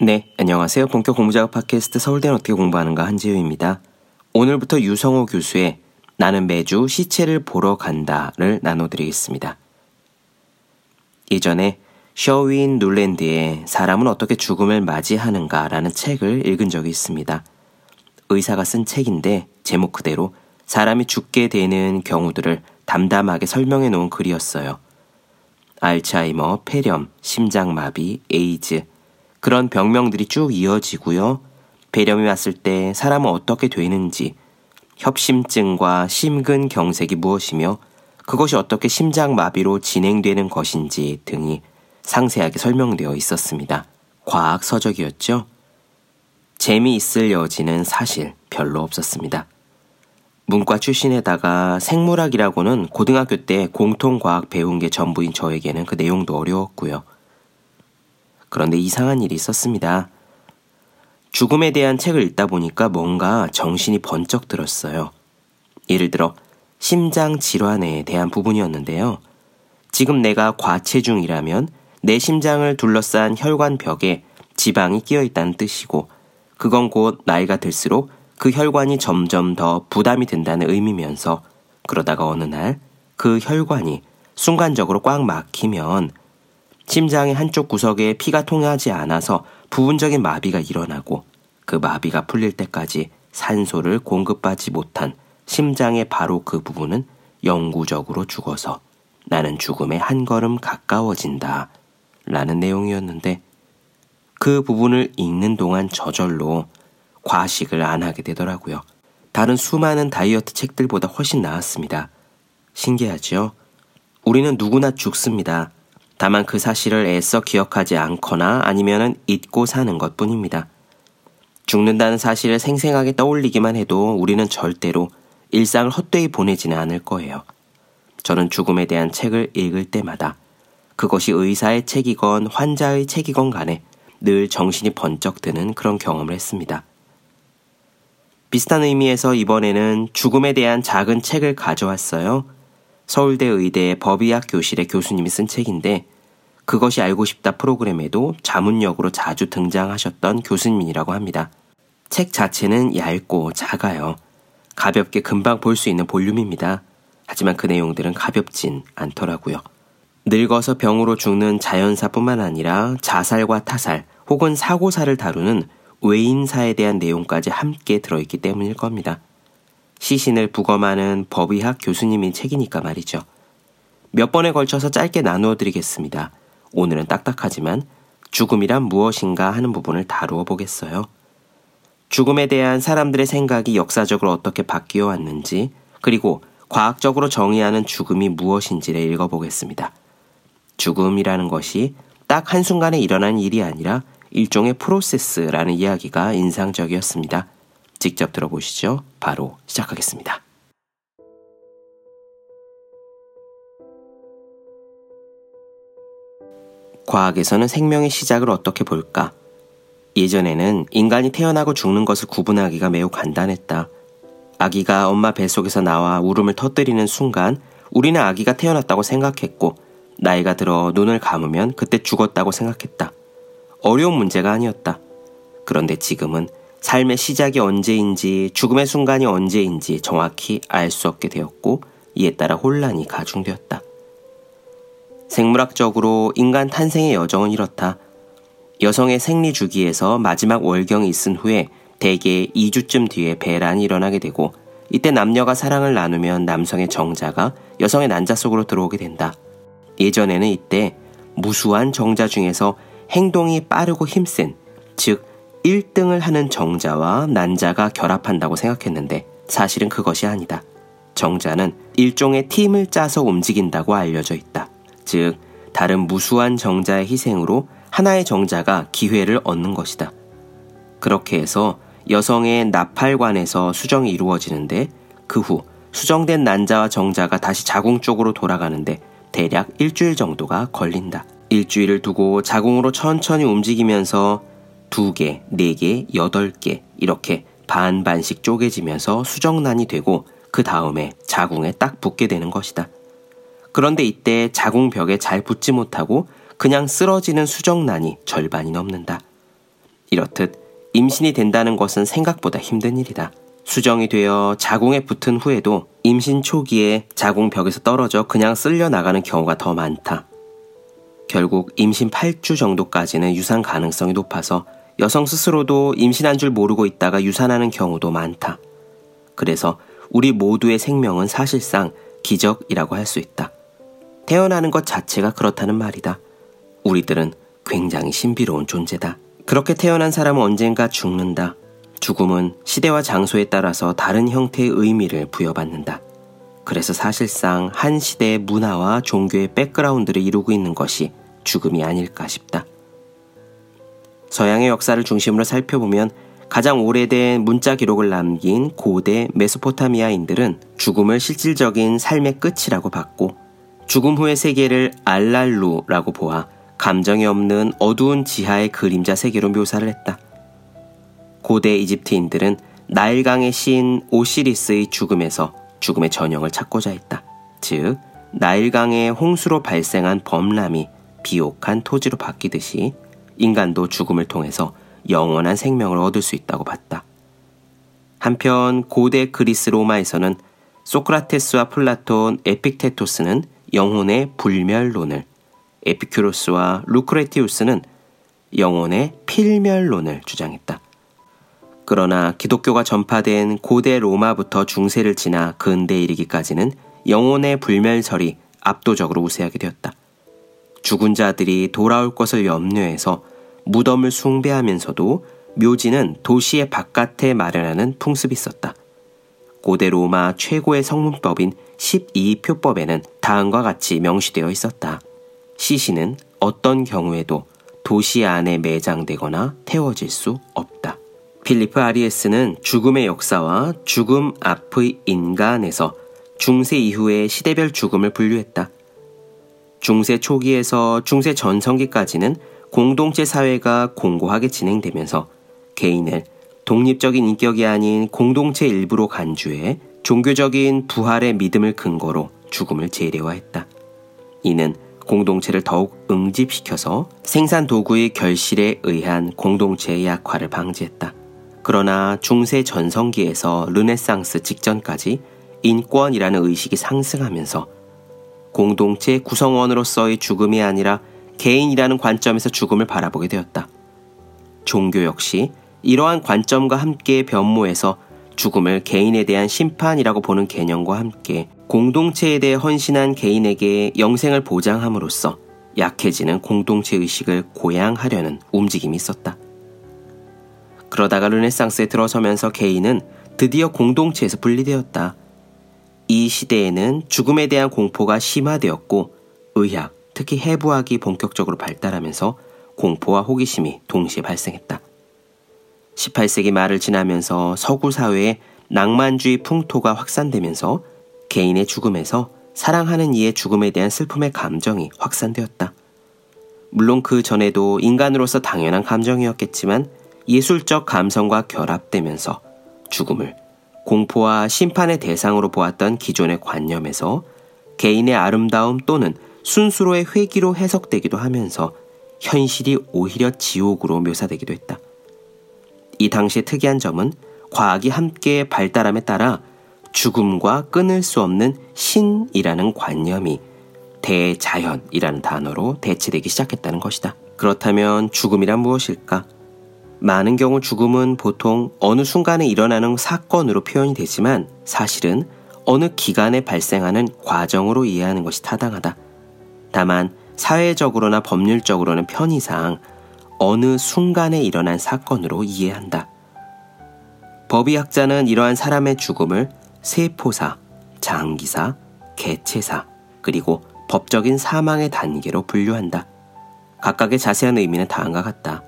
네, 안녕하세요. 본격 공부작업 팟캐스트 서울대는 어떻게 공부하는가 한지우입니다. 오늘부터 유성호 교수의 나는 매주 시체를 보러 간다를 나눠드리겠습니다. 예전에 셔윈 눌랜드의 사람은 어떻게 죽음을 맞이하는가라는 책을 읽은 적이 있습니다. 의사가 쓴 책인데 제목 그대로 사람이 죽게 되는 경우들을 담담하게 설명해 놓은 글이었어요. 알츠하이머, 폐렴, 심장마비, 에이즈, 그런 병명들이 쭉 이어지고요. 폐렴이 왔을 때 사람은 어떻게 되는지, 협심증과 심근경색이 무엇이며 그것이 어떻게 심장마비로 진행되는 것인지 등이 상세하게 설명되어 있었습니다. 과학 서적이었죠. 재미있을 여지는 사실 별로 없었습니다. 문과 출신에다가 생물학이라고는 고등학교 때 공통과학 배운 게 전부인 저에게는 그 내용도 어려웠고요. 그런데 이상한 일이 있었습니다. 죽음에 대한 책을 읽다 보니까 뭔가 정신이 번쩍 들었어요. 예를 들어 심장 질환에 대한 부분이었는데요. 지금 내가 과체중이라면 내 심장을 둘러싼 혈관 벽에 지방이 끼어 있다는 뜻이고 그건 곧 나이가 들수록 그 혈관이 점점 더 부담이 된다는 의미면서 그러다가 어느 날 그 혈관이 순간적으로 꽉 막히면 심장의 한쪽 구석에 피가 통하지 않아서 부분적인 마비가 일어나고 그 마비가 풀릴 때까지 산소를 공급받지 못한 심장의 바로 그 부분은 영구적으로 죽어서 나는 죽음에 한 걸음 가까워진다. 라는 내용이었는데 그 부분을 읽는 동안 저절로 과식을 안 하게 되더라고요. 다른 수많은 다이어트 책들보다 훨씬 나았습니다. 신기하죠? 우리는 누구나 죽습니다. 다만 그 사실을 애써 기억하지 않거나 아니면 잊고 사는 것 뿐입니다. 죽는다는 사실을 생생하게 떠올리기만 해도 우리는 절대로 일상을 헛되이 보내지는 않을 거예요. 저는 죽음에 대한 책을 읽을 때마다 그것이 의사의 책이건 환자의 책이건 간에 늘 정신이 번쩍 드는 그런 경험을 했습니다. 비슷한 의미에서 이번에는 죽음에 대한 작은 책을 가져왔어요. 서울대 의대 법의학 교실의 교수님이 쓴 책인데 그것이 알고 싶다 프로그램에도 자문역으로 자주 등장하셨던 교수님이라고 합니다. 책 자체는 얇고 작아요. 가볍게 금방 볼 수 있는 볼륨입니다. 하지만 그 내용들은 가볍진 않더라고요. 늙어서 병으로 죽는 자연사뿐만 아니라 자살과 타살 혹은 사고사를 다루는 외인사에 대한 내용까지 함께 들어있기 때문일 겁니다. 시신을 부검하는 법의학 교수님인 책이니까 말이죠. 몇 번에 걸쳐서 짧게 나누어 드리겠습니다. 오늘은 딱딱하지만 죽음이란 무엇인가 하는 부분을 다루어 보겠어요. 죽음에 대한 사람들의 생각이 역사적으로 어떻게 바뀌어 왔는지, 그리고 과학적으로 정의하는 죽음이 무엇인지를 읽어보겠습니다. 죽음이라는 것이 딱 한순간에 일어난 일이 아니라 일종의 프로세스라는 이야기가 인상적이었습니다. 직접 들어보시죠. 바로 시작하겠습니다. 과학에서는 생명의 시작을 어떻게 볼까? 예전에는 인간이 태어나고 죽는 것을 구분하기가 매우 간단했다. 아기가 엄마 뱃속에서 나와 울음을 터뜨리는 순간 우리는 아기가 태어났다고 생각했고 나이가 들어 눈을 감으면 그때 죽었다고 생각했다. 어려운 문제가 아니었다. 그런데 지금은 삶의 시작이 언제인지 죽음의 순간이 언제인지 정확히 알 수 없게 되었고 이에 따라 혼란이 가중되었다. 생물학적으로 인간 탄생의 여정은 이렇다. 여성의 생리 주기에서 마지막 월경이 있은 후에 대개 2주쯤 뒤에 배란이 일어나게 되고 이때 남녀가 사랑을 나누면 남성의 정자가 여성의 난자 속으로 들어오게 된다. 예전에는 이때 무수한 정자 중에서 행동이 빠르고 힘센, 즉 1등을 하는 정자와 난자가 결합한다고 생각했는데 사실은 그것이 아니다. 정자는 일종의 팀을 짜서 움직인다고 알려져 있다. 즉, 다른 무수한 정자의 희생으로 하나의 정자가 기회를 얻는 것이다. 그렇게 해서 여성의 나팔관에서 수정이 이루어지는데 그 후 수정된 난자와 정자가 다시 자궁 쪽으로 돌아가는데 대략 일주일 정도가 걸린다. 일주일을 두고 자궁으로 천천히 움직이면서 두 개, 네 개, 여덟 개 이렇게 반반씩 쪼개지면서 수정란이 되고 그 다음에 자궁에 딱 붙게 되는 것이다. 그런데 이때 자궁벽에 잘 붙지 못하고 그냥 쓰러지는 수정란이 절반이 넘는다. 이렇듯 임신이 된다는 것은 생각보다 힘든 일이다. 수정이 되어 자궁에 붙은 후에도 임신 초기에 자궁벽에서 떨어져 그냥 쓸려 나가는 경우가 더 많다. 결국 임신 8주 정도까지는 유산 가능성이 높아서 여성 스스로도 임신한 줄 모르고 있다가 유산하는 경우도 많다. 그래서 우리 모두의 생명은 사실상 기적이라고 할 수 있다. 태어나는 것 자체가 그렇다는 말이다. 우리들은 굉장히 신비로운 존재다. 그렇게 태어난 사람은 언젠가 죽는다. 죽음은 시대와 장소에 따라서 다른 형태의 의미를 부여받는다. 그래서 사실상 한 시대의 문화와 종교의 백그라운드를 이루고 있는 것이 죽음이 아닐까 싶다. 서양의 역사를 중심으로 살펴보면 가장 오래된 문자 기록을 남긴 고대 메소포타미아인들은 죽음을 실질적인 삶의 끝이라고 봤고 죽음 후의 세계를 알랄루라고 보아 감정이 없는 어두운 지하의 그림자 세계로 묘사를 했다. 고대 이집트인들은 나일강의 시인 오시리스의 죽음에서 죽음의 전형을 찾고자 했다. 즉, 나일강의 홍수로 발생한 범람이 비옥한 토지로 바뀌듯이 인간도 죽음을 통해서 영원한 생명을 얻을 수 있다고 봤다. 한편 고대 그리스 로마에서는 소크라테스와 플라톤, 에픽테토스는 영혼의 불멸론을, 에피큐로스와 루크레티우스는 영혼의 필멸론을 주장했다. 그러나 기독교가 전파된 고대 로마부터 중세를 지나 근대에 이르기까지는 영혼의 불멸설이 압도적으로 우세하게 되었다. 죽은 자들이 돌아올 것을 염려해서 무덤을 숭배하면서도 묘지는 도시의 바깥에 마련하는 풍습이 있었다. 고대 로마 최고의 성문법인 12표법에는 다음과 같이 명시되어 있었다. 시신은 어떤 경우에도 도시 안에 매장되거나 태워질 수 없다. 필리프 아리에스는 죽음의 역사와 죽음 앞의 인간에서 중세 이후의 시대별 죽음을 분류했다. 중세 초기에서 중세 전성기까지는 공동체 사회가 공고하게 진행되면서 개인을 독립적인 인격이 아닌 공동체 일부로 간주해 종교적인 부활의 믿음을 근거로 죽음을 재래화했다. 이는 공동체를 더욱 응집시켜서 생산 도구의 결실에 의한 공동체의 약화를 방지했다. 그러나 중세 전성기에서 르네상스 직전까지 인권이라는 의식이 상승하면서 공동체 구성원으로서의 죽음이 아니라 개인이라는 관점에서 죽음을 바라보게 되었다. 종교 역시 이러한 관점과 함께 변모해서 죽음을 개인에 대한 심판이라고 보는 개념과 함께 공동체에 대해 헌신한 개인에게 영생을 보장함으로써 약해지는 공동체 의식을 고양하려는 움직임이 있었다. 그러다가 르네상스에 들어서면서 개인은 드디어 공동체에서 분리되었다. 이 시대에는 죽음에 대한 공포가 심화되었고 의학, 특히 해부학이 본격적으로 발달하면서 공포와 호기심이 동시에 발생했다. 18세기 말을 지나면서 서구 사회에 낭만주의 풍토가 확산되면서 개인의 죽음에서 사랑하는 이의 죽음에 대한 슬픔의 감정이 확산되었다. 물론 그 전에도 인간으로서 당연한 감정이었겠지만 예술적 감성과 결합되면서 죽음을 공포와 심판의 대상으로 보았던 기존의 관념에서 개인의 아름다움 또는 순수로의 회기로 해석되기도 하면서 현실이 오히려 지옥으로 묘사되기도 했다. 이 당시의 특이한 점은 과학이 함께 발달함에 따라 죽음과 끊을 수 없는 신이라는 관념이 대자연이라는 단어로 대체되기 시작했다는 것이다. 그렇다면 죽음이란 무엇일까? 많은 경우 죽음은 보통 어느 순간에 일어나는 사건으로 표현이 되지만 사실은 어느 기간에 발생하는 과정으로 이해하는 것이 타당하다. 다만 사회적으로나 법률적으로는 편의상 어느 순간에 일어난 사건으로 이해한다. 법의학자는 이러한 사람의 죽음을 세포사, 장기사, 개체사, 그리고 법적인 사망의 단계로 분류한다. 각각의 자세한 의미는 다음과 같다.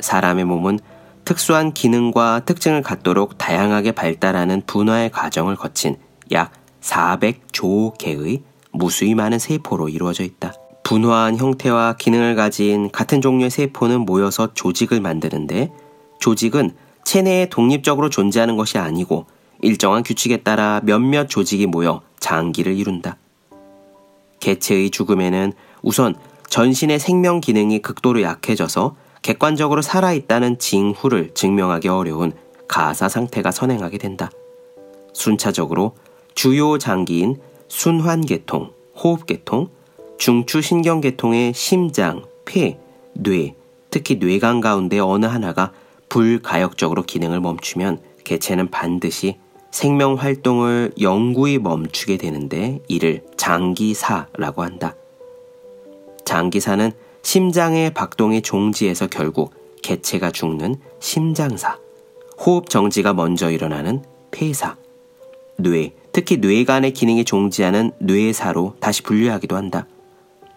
사람의 몸은 특수한 기능과 특징을 갖도록 다양하게 발달하는 분화의 과정을 거친 약 400조 개의 무수히 많은 세포로 이루어져 있다. 분화한 형태와 기능을 가진 같은 종류의 세포는 모여서 조직을 만드는데 조직은 체내에 독립적으로 존재하는 것이 아니고 일정한 규칙에 따라 몇몇 조직이 모여 장기를 이룬다. 개체의 죽음에는 우선 전신의 생명 기능이 극도로 약해져서 객관적으로 살아있다는 징후를 증명하기 어려운 가사 상태가 선행하게 된다. 순차적으로 주요 장기인 순환계통, 호흡계통, 중추신경계통의 심장, 폐, 뇌, 특히 뇌관 가운데 어느 하나가 불가역적으로 기능을 멈추면 개체는 반드시 생명 활동을 영구히 멈추게 되는데 이를 장기사라고 한다. 장기사는 심장의 박동이 종지에서 결국 개체가 죽는 심장사, 호흡 정지가 먼저 일어나는 폐사, 뇌, 특히 뇌간의 기능이 종지하는 뇌사로 다시 분류하기도 한다.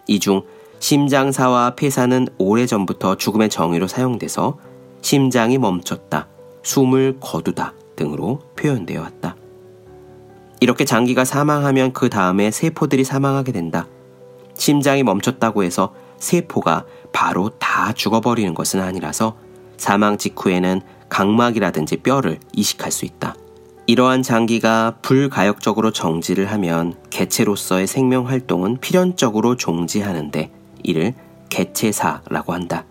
이 중 심장사와 폐사는 오래전부터 죽음의 정의로 사용돼서 심장이 멈췄다, 숨을 거두다 등으로 표현되어 왔다. 이렇게 장기가 사망하면 그 다음에 세포들이 사망하게 된다. 심장이 멈췄다고 해서 세포가 바로 다 죽어버리는 것은 아니라서 사망 직후에는 각막이라든지 뼈를 이식할 수 있다. 이러한 장기가 불가역적으로 정지를 하면 개체로서의 생명 활동은 필연적으로 종지하는데 이를 개체사라고 한다.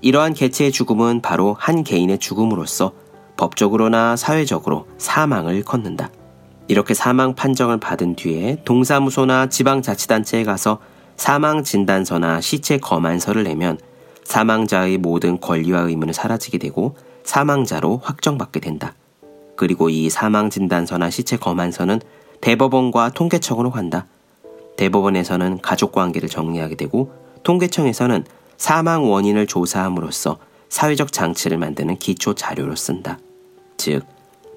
이러한 개체의 죽음은 바로 한 개인의 죽음으로서 법적으로나 사회적으로 사망을 걷는다. 이렇게 사망 판정을 받은 뒤에 동사무소나 지방자치단체에 가서 사망 진단서나 시체 검안서를 내면 사망자의 모든 권리와 의무는 사라지게 되고 사망자로 확정받게 된다. 그리고 이 사망 진단서나 시체 검안서는 대법원과 통계청으로 간다. 대법원에서는 가족 관계를 정리하게 되고 통계청에서는 사망 원인을 조사함으로써 사회적 장치를 만드는 기초 자료로 쓴다. 즉,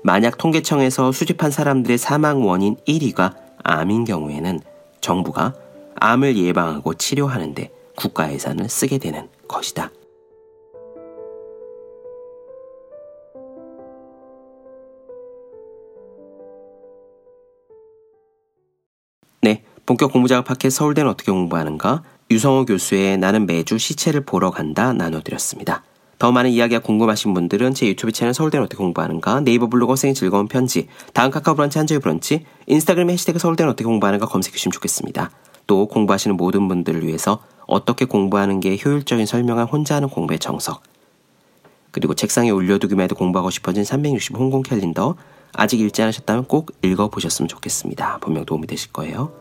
만약 통계청에서 수집한 사람들의 사망 원인 1위가 암인 경우에는 정부가 암을 예방하고 치료하는데 국가 예산을 쓰게 되는 것이다. 본격 공부작업 팟캐스트 서울대는 어떻게 공부하는가? 유성호 교수의 나는 매주 시체를 보러 간다 나눠드렸습니다. 더 많은 이야기가 궁금하신 분들은 제 유튜브 채널 서울대는 어떻게 공부하는가, 네이버 블로그 생의 즐거운 편지, 다음 카카오 브런치 한주의 브런치, 인스타그램 해시태그 서울대는 어떻게 공부하는가 검색해 주시면 좋겠습니다. 또 공부하시는 모든 분들을 위해서 어떻게 공부하는 게 효율적인 설명을 혼자 하는 공부의 정석, 그리고 책상에 올려두기만 해도 공부하고 싶어진 360 홍콩 캘린더, 아직 읽지 않으셨다면 꼭 읽어보셨으면 좋겠습니다. 분명 도움이 되실 거예요.